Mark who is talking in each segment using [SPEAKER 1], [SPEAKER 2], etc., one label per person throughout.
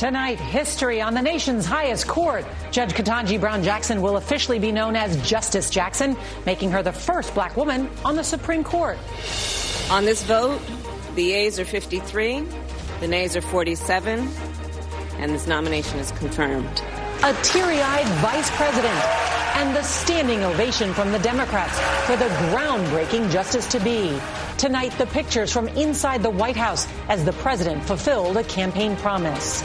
[SPEAKER 1] Tonight, history on the nation's highest court. Judge Ketanji Brown Jackson will officially be known as Justice Jackson, making her the first black woman on the Supreme Court.
[SPEAKER 2] On this vote, the yeas are 53, the nays are 47, and this nomination is confirmed.
[SPEAKER 1] A teary eyed vice president and the standing ovation from the Democrats for the groundbreaking justice to be. Tonight, the pictures from inside the White House as the president fulfilled a campaign promise.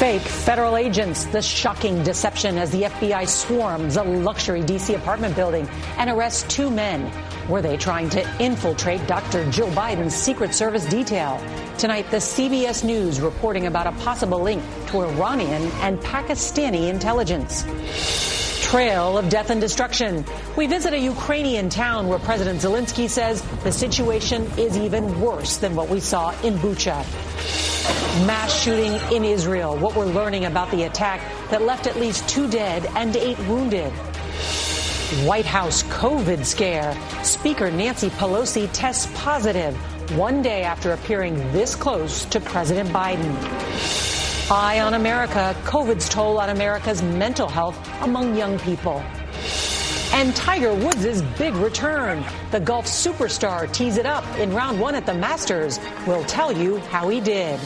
[SPEAKER 1] Fake federal agents, the shocking deception as the FBI swarms a luxury D.C. apartment building and arrests two men. Were they trying to infiltrate Dr. Jill Biden's Secret Service detail? Tonight, the CBS News reporting about a possible link to Iranian and Pakistani intelligence trail of death and destruction. We visit a Ukrainian town where President Zelensky says the situation is even worse than what we saw in Bucha. Mass shooting in Israel. What we're learning about the attack that left at least two dead and eight wounded. White House COVID scare. Speaker Nancy Pelosi tests positive one day after appearing this close to President Biden. Eye on America, COVID's toll on America's mental health among young people. And Tiger Woods' big return. The golf superstar tees it up in round one at the Masters. We'll tell you how he did.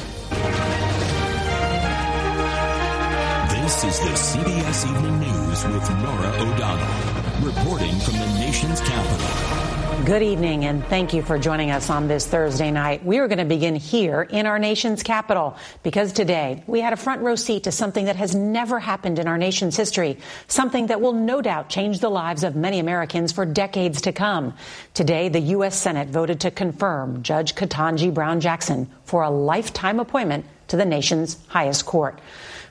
[SPEAKER 3] This is the CBS Evening News with Norah O'Donnell, reporting from the nation's capital.
[SPEAKER 1] Good evening, and thank you for joining us on this Thursday night. We are going to begin here in our nation's capital because today we had a front row seat to something that has never happened in our nation's history, something that will no doubt change the lives of many Americans for decades to come. Today, the U.S. Senate voted to confirm Judge Ketanji Brown Jackson for a lifetime appointment to the nation's highest court.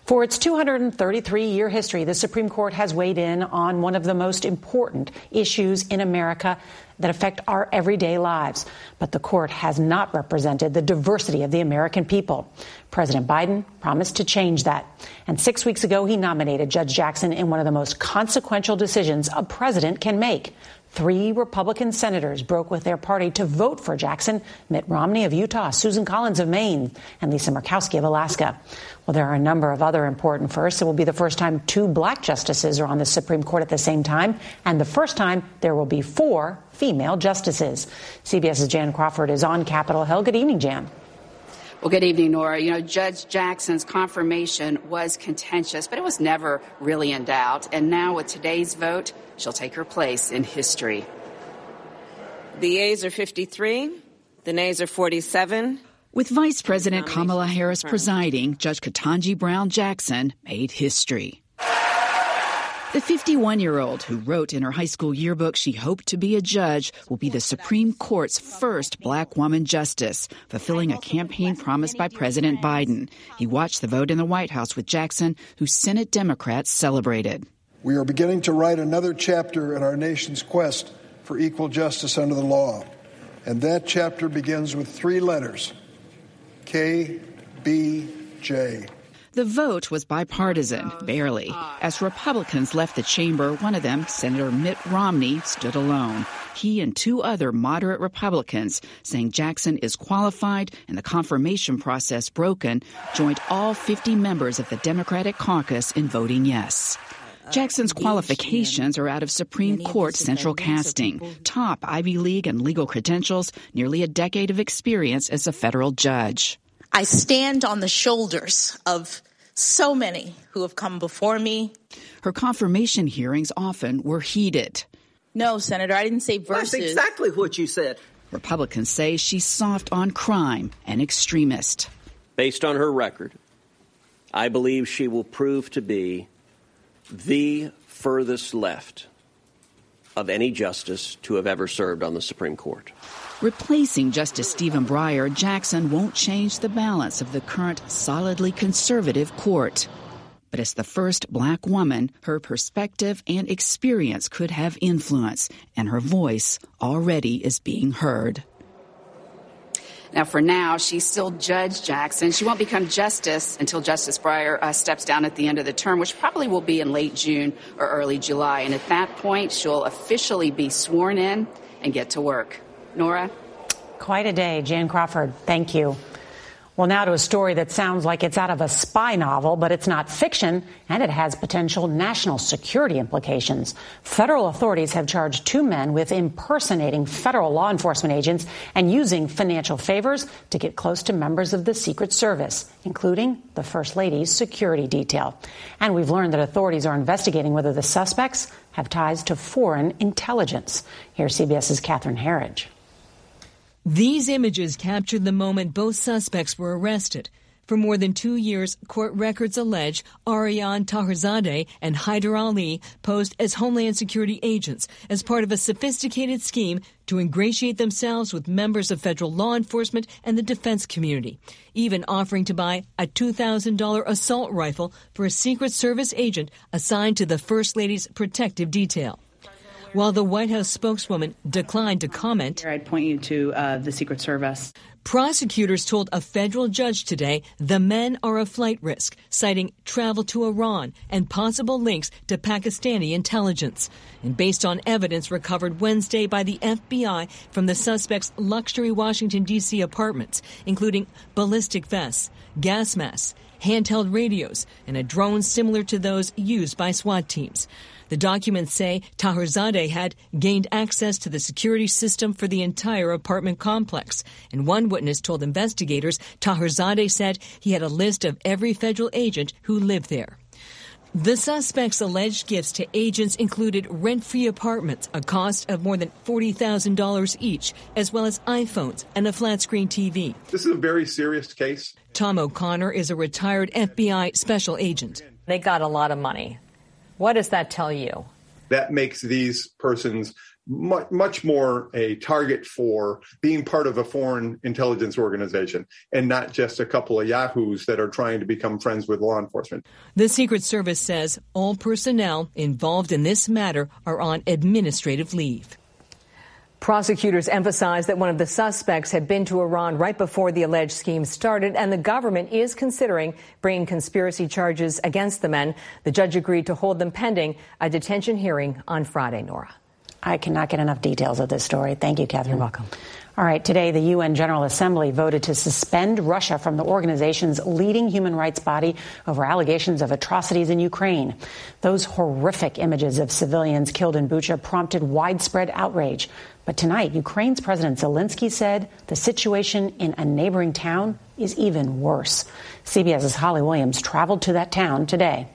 [SPEAKER 1] For its 233 year history, the Supreme Court has weighed in on one of the most important issues in America that affect our everyday lives. But the court has not represented the diversity of the American people. President Biden promised to change that. And six weeks ago, he nominated Judge Jackson in one of the most consequential decisions a president can make Three Republican senators broke with their party to vote for Jackson Mitt Romney of Utah, Susan Collins of Maine, and Lisa Murkowski of Alaska. Well, there are a number of other important firsts. It will be the first time two black justices are on the Supreme Court at the same time, and the first time there will be four female justices. CBS's Jan Crawford is on Capitol Hill. Good evening, Jan.
[SPEAKER 4] Well, good evening, Norah. You know, Judge Jackson's confirmation was contentious, but it was never really in doubt. And now, with today's vote, she'll take her place in history.
[SPEAKER 2] The yeas are 53, the nays are 47.
[SPEAKER 5] With Vice President Kamala Harris presiding, Judge Ketanji Brown Jackson made history. The 51 year old who wrote in her high school yearbook she hoped to be a judge will be the Supreme Court's first black woman justice, fulfilling a campaign promise by President Biden. He watched the vote in the White House with Jackson, who Senate Democrats celebrated.
[SPEAKER 6] We are beginning to write another chapter in our nation's quest for equal justice under the law. And that chapter begins with three letters K, B, J.
[SPEAKER 5] The vote was bipartisan, barely. As Republicans left the chamber, one of them, Senator Mitt Romney, stood alone. He and two other moderate Republicans, saying Jackson is qualified and the confirmation process broken, joined all 50 members of the Democratic caucus in voting yes. Jackson's qualifications are out of Supreme Court central casting, top Ivy League and legal credentials, nearly a decade of experience as a federal judge.
[SPEAKER 7] I stand on the shoulders of so many who have come before me.
[SPEAKER 5] Her confirmation hearings often were heated.
[SPEAKER 7] No, Senator, I didn't say verses.
[SPEAKER 8] That's exactly what you said.
[SPEAKER 5] Republicans say she's soft on crime and extremist.
[SPEAKER 8] Based on her record, I believe she will prove to be the furthest left of any justice to have ever served on the Supreme Court.
[SPEAKER 5] Replacing Justice Stephen Breyer, Jackson won't change the balance of the current solidly conservative court. But as the first black woman, her perspective and experience could have influence, and her voice already is being heard.
[SPEAKER 4] Now, for now, she's still Judge Jackson. She won't become Justice until Justice Breyer uh, steps down at the end of the term, which probably will be in late June or early July. And at that point, she'll officially be sworn in and get to work. Norah?
[SPEAKER 1] Quite a day. Jan Crawford, thank you. Well, now to a story that sounds like it's out of a spy novel, but it's not fiction, and it has potential national security implications. Federal authorities have charged two men with impersonating federal law enforcement agents and using financial favors to get close to members of the Secret Service, including the First Lady's security detail. And we've learned that authorities are investigating whether the suspects have ties to foreign intelligence. Here's CBS's Catherine Herridge.
[SPEAKER 9] These images captured the moment both suspects were arrested. For more than two years, court records allege Aryan Taherzadeh and Haider Ali posed as Homeland Security agents as part of a sophisticated scheme to ingratiate themselves with members of federal law enforcement and the defense community, even offering to buy a $2,000 assault rifle for a Secret Service agent assigned to the First Lady's protective detail. While the White House spokeswoman declined to comment,
[SPEAKER 10] I'd point you to uh, the Secret Service.
[SPEAKER 9] Prosecutors told a federal judge today the men are a flight risk, citing travel to Iran and possible links to Pakistani intelligence. And based on evidence recovered Wednesday by the FBI from the suspect's luxury Washington, D.C. apartments, including ballistic vests, gas masks, handheld radios, and a drone similar to those used by SWAT teams. The documents say Taherzadeh had gained access to the security system for the entire apartment complex. And one witness told investigators Taherzadeh said he had a list of every federal agent who lived there. The suspect's alleged gifts to agents included rent free apartments, a cost of more than $40,000 each, as well as iPhones and a flat screen TV.
[SPEAKER 11] This is a very serious case.
[SPEAKER 9] Tom O'Connor is a retired FBI special agent.
[SPEAKER 12] They got a lot of money. What does that tell you?
[SPEAKER 11] That makes these persons much, much more a target for being part of a foreign intelligence organization and not just a couple of yahoos that are trying to become friends with law enforcement.
[SPEAKER 9] The Secret Service says all personnel involved in this matter are on administrative leave.
[SPEAKER 12] Prosecutors emphasize that one of the suspects had been to Iran right before the alleged scheme started, and the government is considering bringing conspiracy charges against the men. The judge agreed to hold them pending a detention hearing on Friday, Norah.
[SPEAKER 1] I cannot get enough details of this story. Thank you, Catherine.
[SPEAKER 12] You're welcome.
[SPEAKER 1] All right, today the UN General Assembly voted to suspend Russia from the organization's leading human rights body over allegations of atrocities in Ukraine. Those horrific images of civilians killed in Bucha prompted widespread outrage. But tonight, Ukraine's President Zelensky said the situation in a neighboring town is even worse. CBS's Holly Williams traveled to that town today.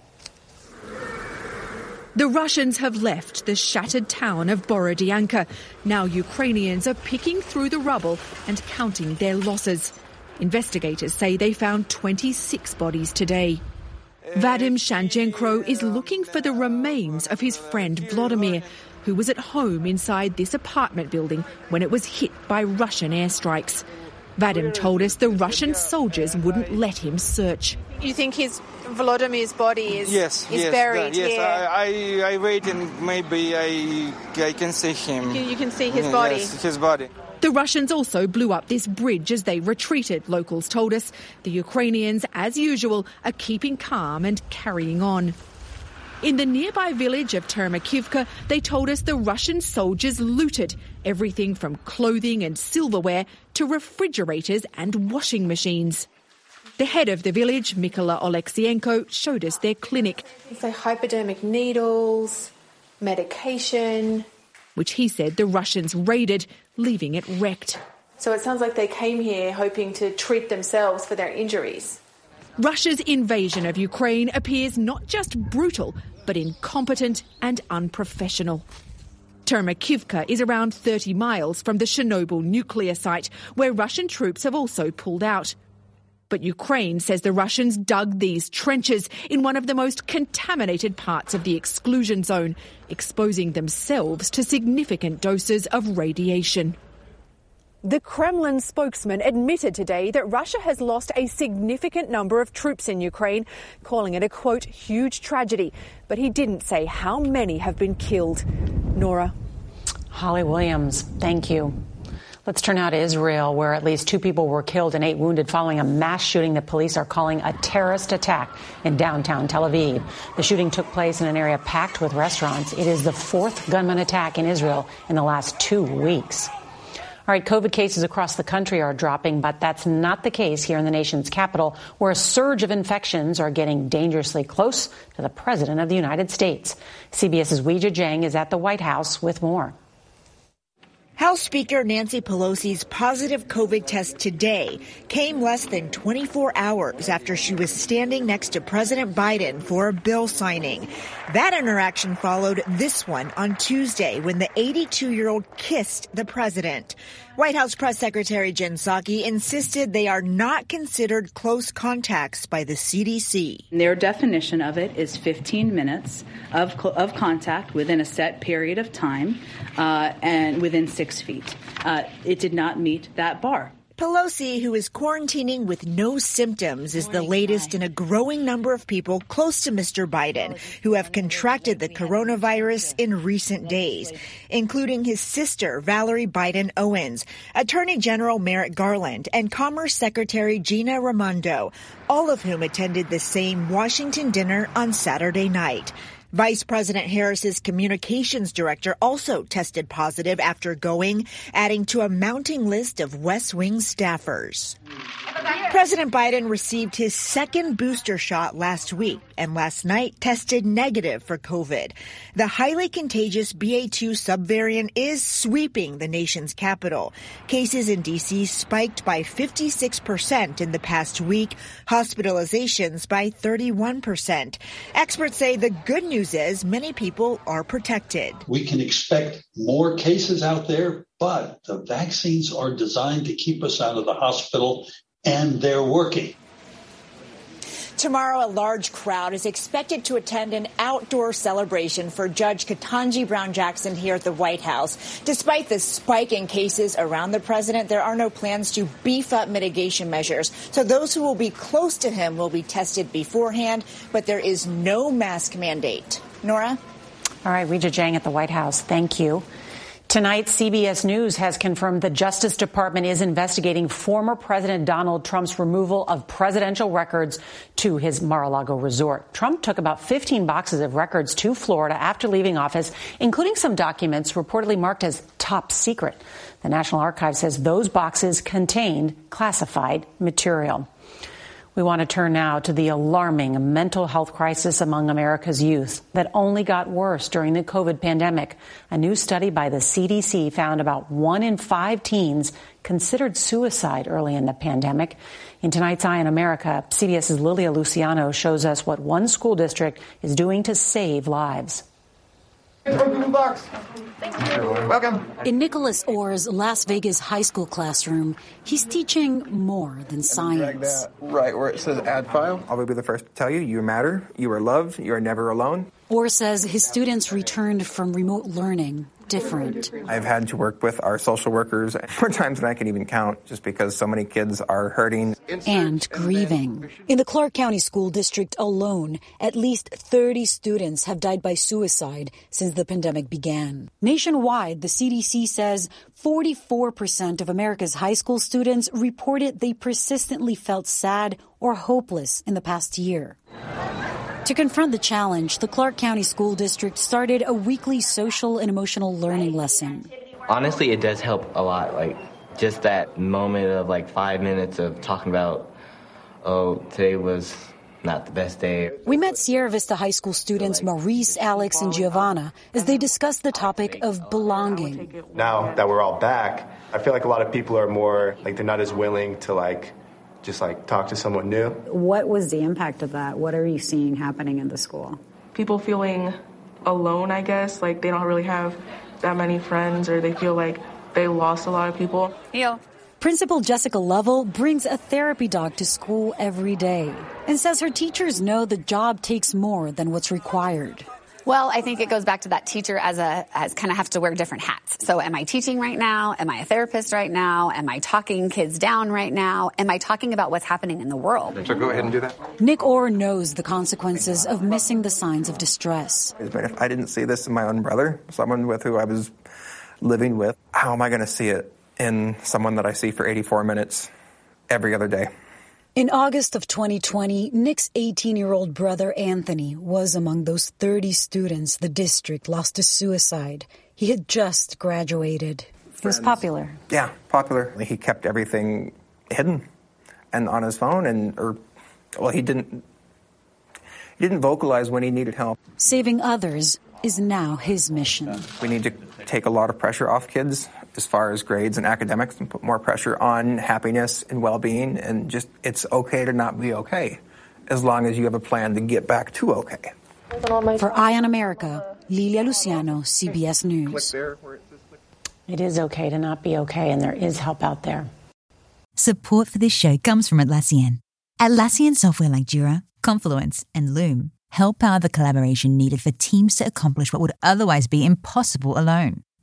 [SPEAKER 13] The Russians have left the shattered town of Borodyanka. Now Ukrainians are picking through the rubble and counting their losses. Investigators say they found 26 bodies today. Vadim Shanchenkro is looking for the remains of his friend Vladimir, who was at home inside this apartment building when it was hit by Russian airstrikes. Vadim told us the Russian soldiers wouldn't let him search.
[SPEAKER 14] You think his Volodymir's body is
[SPEAKER 15] yes,
[SPEAKER 14] is
[SPEAKER 15] yes,
[SPEAKER 14] buried
[SPEAKER 15] yes.
[SPEAKER 14] here?
[SPEAKER 15] I, I, I wait and maybe I I can see him.
[SPEAKER 14] You, you can see his body.
[SPEAKER 15] Yes, his body.
[SPEAKER 13] The Russians also blew up this bridge as they retreated, locals told us. The Ukrainians, as usual, are keeping calm and carrying on. In the nearby village of Termakivka, they told us the Russian soldiers looted everything from clothing and silverware to refrigerators and washing machines. The head of the village, Mykola Oleksienko, showed us their clinic.
[SPEAKER 14] So hypodermic needles, medication.
[SPEAKER 13] Which he said the Russians raided, leaving it wrecked.
[SPEAKER 14] So it sounds like they came here hoping to treat themselves for their injuries.
[SPEAKER 13] Russia's invasion of Ukraine appears not just brutal, but incompetent and unprofessional. Termakivka is around 30 miles from the Chernobyl nuclear site, where Russian troops have also pulled out. But Ukraine says the Russians dug these trenches in one of the most contaminated parts of the exclusion zone, exposing themselves to significant doses of radiation.
[SPEAKER 16] The Kremlin spokesman admitted today that Russia has lost a significant number of troops in Ukraine, calling it a quote, huge tragedy. But he didn't say how many have been killed. Norah.
[SPEAKER 1] Holly Williams, thank you. Let's turn now to Israel, where at least two people were killed and eight wounded following a mass shooting that police are calling a terrorist attack in downtown Tel Aviv. The shooting took place in an area packed with restaurants. It is the fourth gunman attack in Israel in the last two weeks. All right, COVID cases across the country are dropping, but that's not the case here in the nation's capital, where a surge of infections are getting dangerously close to the President of the United States. CBS's Weijia Jiang is at the White House with more.
[SPEAKER 17] House Speaker Nancy Pelosi's positive COVID test today came less than 24 hours after she was standing next to President Biden for a bill signing. That interaction followed this one on Tuesday when the 82 year old kissed the president. White House Press Secretary Jen Psaki insisted they are not considered close contacts by the CDC.
[SPEAKER 18] Their definition of it is 15 minutes of, of contact within a set period of time uh, and within six feet. Uh, it did not meet that bar.
[SPEAKER 17] Pelosi, who is quarantining with no symptoms, is the latest in a growing number of people close to Mr. Biden who have contracted the coronavirus in recent days, including his sister, Valerie Biden Owens, Attorney General Merrick Garland, and Commerce Secretary Gina Raimondo, all of whom attended the same Washington dinner on Saturday night. Vice President Harris's communications director also tested positive after going, adding to a mounting list of West Wing staffers. President Biden received his second booster shot last week and last night tested negative for COVID. The highly contagious BA2 subvariant is sweeping the nation's capital. Cases in DC spiked by 56% in the past week, hospitalizations by 31%. Experts say the good news is many people are protected.
[SPEAKER 19] We can expect more cases out there, but the vaccines are designed to keep us out of the hospital and they're working.
[SPEAKER 17] Tomorrow, a large crowd is expected to attend an outdoor celebration for Judge Ketanji Brown Jackson here at the White House. Despite the spike in cases around the president, there are no plans to beef up mitigation measures. So those who will be close to him will be tested beforehand, but there is no mask mandate. Norah?
[SPEAKER 1] All right, Weijia Jiang at the White House. Thank you. Tonight, CBS News has confirmed the Justice Department is investigating former President Donald Trump's removal of presidential records to his Mar-a-Lago resort. Trump took about 15 boxes of records to Florida after leaving office, including some documents reportedly marked as top secret. The National Archives says those boxes contained classified material. We want to turn now to the alarming mental health crisis among America's youth that only got worse during the COVID pandemic. A new study by the CDC found about one in five teens considered suicide early in the pandemic. In tonight's Eye on America, CBS's Lilia Luciano shows us what one school district is doing to save lives.
[SPEAKER 20] Welcome. In Nicholas Orr's Las Vegas high school classroom, he's teaching more than science.
[SPEAKER 21] Right where it says add file. I will be the first to tell you you matter, you are loved, you are never alone.
[SPEAKER 20] Orr says his students returned from remote learning different.
[SPEAKER 21] I've had to work with our social workers more times than I can even count just because so many kids are hurting
[SPEAKER 20] and grieving. In the Clark County School District alone, at least 30 students have died by suicide since the pandemic began. Nationwide, the CDC says 44% of America's high school students reported they persistently felt sad or hopeless in the past year. To confront the challenge, the Clark County School District started a weekly social and emotional learning lesson.
[SPEAKER 22] Honestly, it does help a lot. Like, just that moment of like five minutes of talking about, oh, today was not the best day.
[SPEAKER 20] We met Sierra Vista High School students Maurice, Alex, and Giovanna as they discussed the topic of belonging.
[SPEAKER 23] Now that we're all back, I feel like a lot of people are more like they're not as willing to like just like talk to someone new.
[SPEAKER 24] What was the impact of that? What are you seeing happening in the school?
[SPEAKER 25] People feeling alone, I guess, like they don't really have that many friends or they feel like they lost a lot of people.
[SPEAKER 20] Heal. Principal Jessica Lovell brings a therapy dog to school every day and says her teachers know the job takes more than what's required.
[SPEAKER 26] Well, I think it goes back to that teacher as a as kind of have to wear different hats. So am I teaching right now? Am I a therapist right now? Am I talking kids down right now? Am I talking about what's happening in the world?
[SPEAKER 21] So go ahead and do that.
[SPEAKER 20] Nick Orr knows the consequences of missing the signs of distress.
[SPEAKER 21] If I didn't see this in my own brother, someone with who I was living with, how am I going to see it in someone that I see for 84 minutes every other day?
[SPEAKER 20] In August of 2020, Nick's 18 year old brother Anthony was among those 30 students the district lost to suicide. He had just graduated. He was popular.
[SPEAKER 21] Yeah, popular. He kept everything hidden and on his phone, and or well, he didn't. He didn't vocalize when he needed help.
[SPEAKER 20] Saving others is now his mission.
[SPEAKER 21] We need to take a lot of pressure off kids as far as grades and academics and put more pressure on happiness and well-being and just it's okay to not be okay as long as you have a plan to get back to okay.
[SPEAKER 20] For Eye on America, Lilia Luciano, CBS News.
[SPEAKER 1] It is okay to not be okay and there is help out there.
[SPEAKER 27] Support for this show comes from Atlassian. Atlassian software like Jira, Confluence, and Loom help power the collaboration needed for teams to accomplish what would otherwise be impossible alone.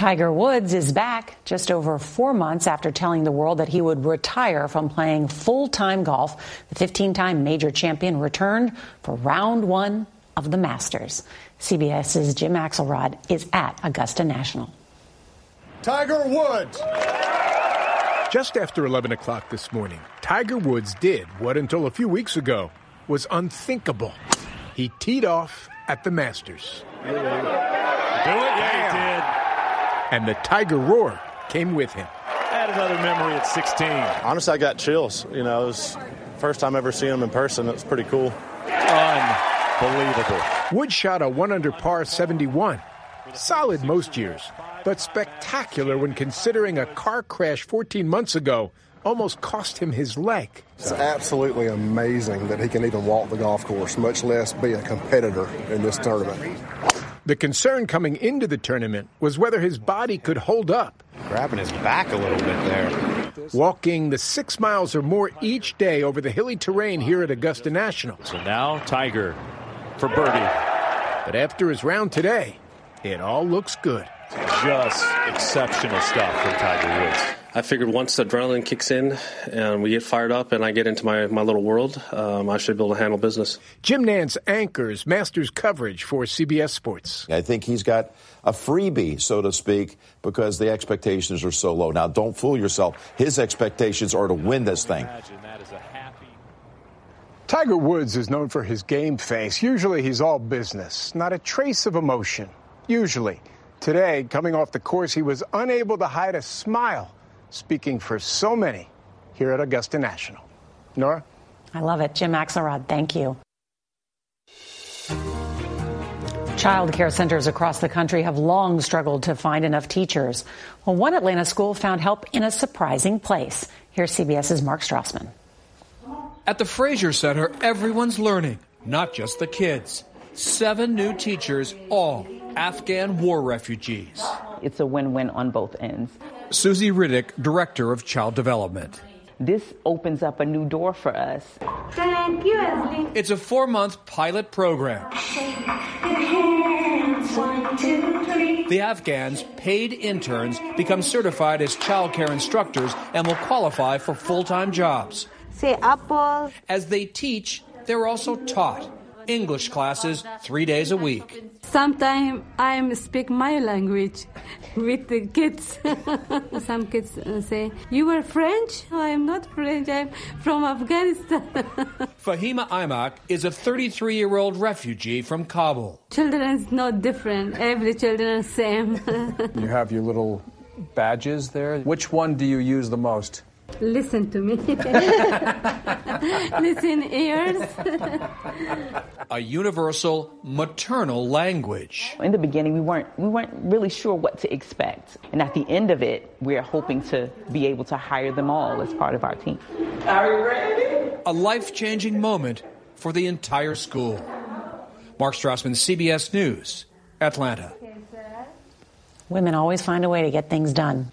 [SPEAKER 1] Tiger Woods is back just over four months after telling the world that he would retire from playing full time golf. The 15 time major champion returned for round one of the Masters. CBS's Jim Axelrod is at Augusta National.
[SPEAKER 28] Tiger Woods. Just after 11 o'clock this morning, Tiger Woods did what until a few weeks ago was unthinkable. He teed off at the Masters.
[SPEAKER 29] Do it, yeah, he did
[SPEAKER 28] and the Tiger Roar came with him.
[SPEAKER 29] Add another memory at 16.
[SPEAKER 30] Honestly, I got chills. You know, it was first time ever seeing him in person. It was pretty cool.
[SPEAKER 29] Unbelievable.
[SPEAKER 28] Wood shot a one under par 71. Solid most years, but spectacular when considering a car crash 14 months ago almost cost him his leg.
[SPEAKER 6] It's absolutely amazing that he can even walk the golf course, much less be a competitor in this tournament.
[SPEAKER 28] The concern coming into the tournament was whether his body could hold up.
[SPEAKER 29] Grabbing his back a little bit there.
[SPEAKER 28] Walking the six miles or more each day over the hilly terrain here at Augusta National.
[SPEAKER 29] So now Tiger for birdie.
[SPEAKER 28] But after his round today, it all looks good.
[SPEAKER 29] Just exceptional stuff from Tiger Woods.
[SPEAKER 4] I figured once the adrenaline kicks in and we get fired up and I get into my, my little world, um, I should be able to handle business.
[SPEAKER 28] Jim Nantz anchors Masters coverage for CBS Sports.
[SPEAKER 31] I think he's got a freebie, so to speak, because the expectations are so low. Now, don't fool yourself. His expectations are to win this thing.
[SPEAKER 28] Tiger Woods is known for his game face. Usually he's all business, not a trace of emotion. Usually. Today, coming off the course, he was unable to hide a smile, speaking for so many here at Augusta National. Norah?
[SPEAKER 32] I love it. Jim Axelrod, thank you. Child care centers across the country have long struggled to find enough teachers. Well, one Atlanta school found help in a surprising place. Here's CBS's Mark Strassmann.
[SPEAKER 33] At the Frazer Center, everyone's learning, not just the kids. Seven new teachers, all Afghan war refugees.
[SPEAKER 24] It's a win win on both ends.
[SPEAKER 33] Susie Riddick, Director of Child Development.
[SPEAKER 24] This opens up a new door for us.
[SPEAKER 33] Thank you, Leslie. It's a four month pilot program. The Afghans, paid interns, become certified as child care instructors and will qualify for full time jobs.
[SPEAKER 34] Say apple.
[SPEAKER 33] As they teach, they're also taught. English classes three days a week.
[SPEAKER 34] Sometimes I speak my language with the kids. Some kids uh, say, You are French? I'm not French, I'm from Afghanistan.
[SPEAKER 33] Fahima Imak is a 33 year old refugee from Kabul.
[SPEAKER 34] Children is not different, every children is same.
[SPEAKER 35] you have your little badges there. Which one do you use the most?
[SPEAKER 34] Listen to me. Listen, ears.
[SPEAKER 33] a universal maternal language.
[SPEAKER 24] In the beginning, we weren't we weren't really sure what to expect, and at the end of it, we're hoping to be able to hire them all as part of our team.
[SPEAKER 33] Are you ready? A life-changing moment for the entire school. Mark Strassmann, CBS News, Atlanta.
[SPEAKER 32] Women always find a way to get things done.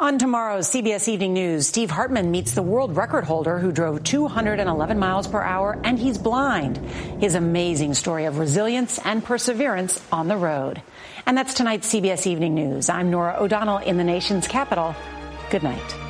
[SPEAKER 32] On tomorrow's CBS Evening News, Steve Hartman meets the world record holder who drove 211 miles per hour and he's blind. His amazing story of resilience and perseverance on the road. And that's tonight's CBS Evening News. I'm Norah O'Donnell in the nation's capital. Good night.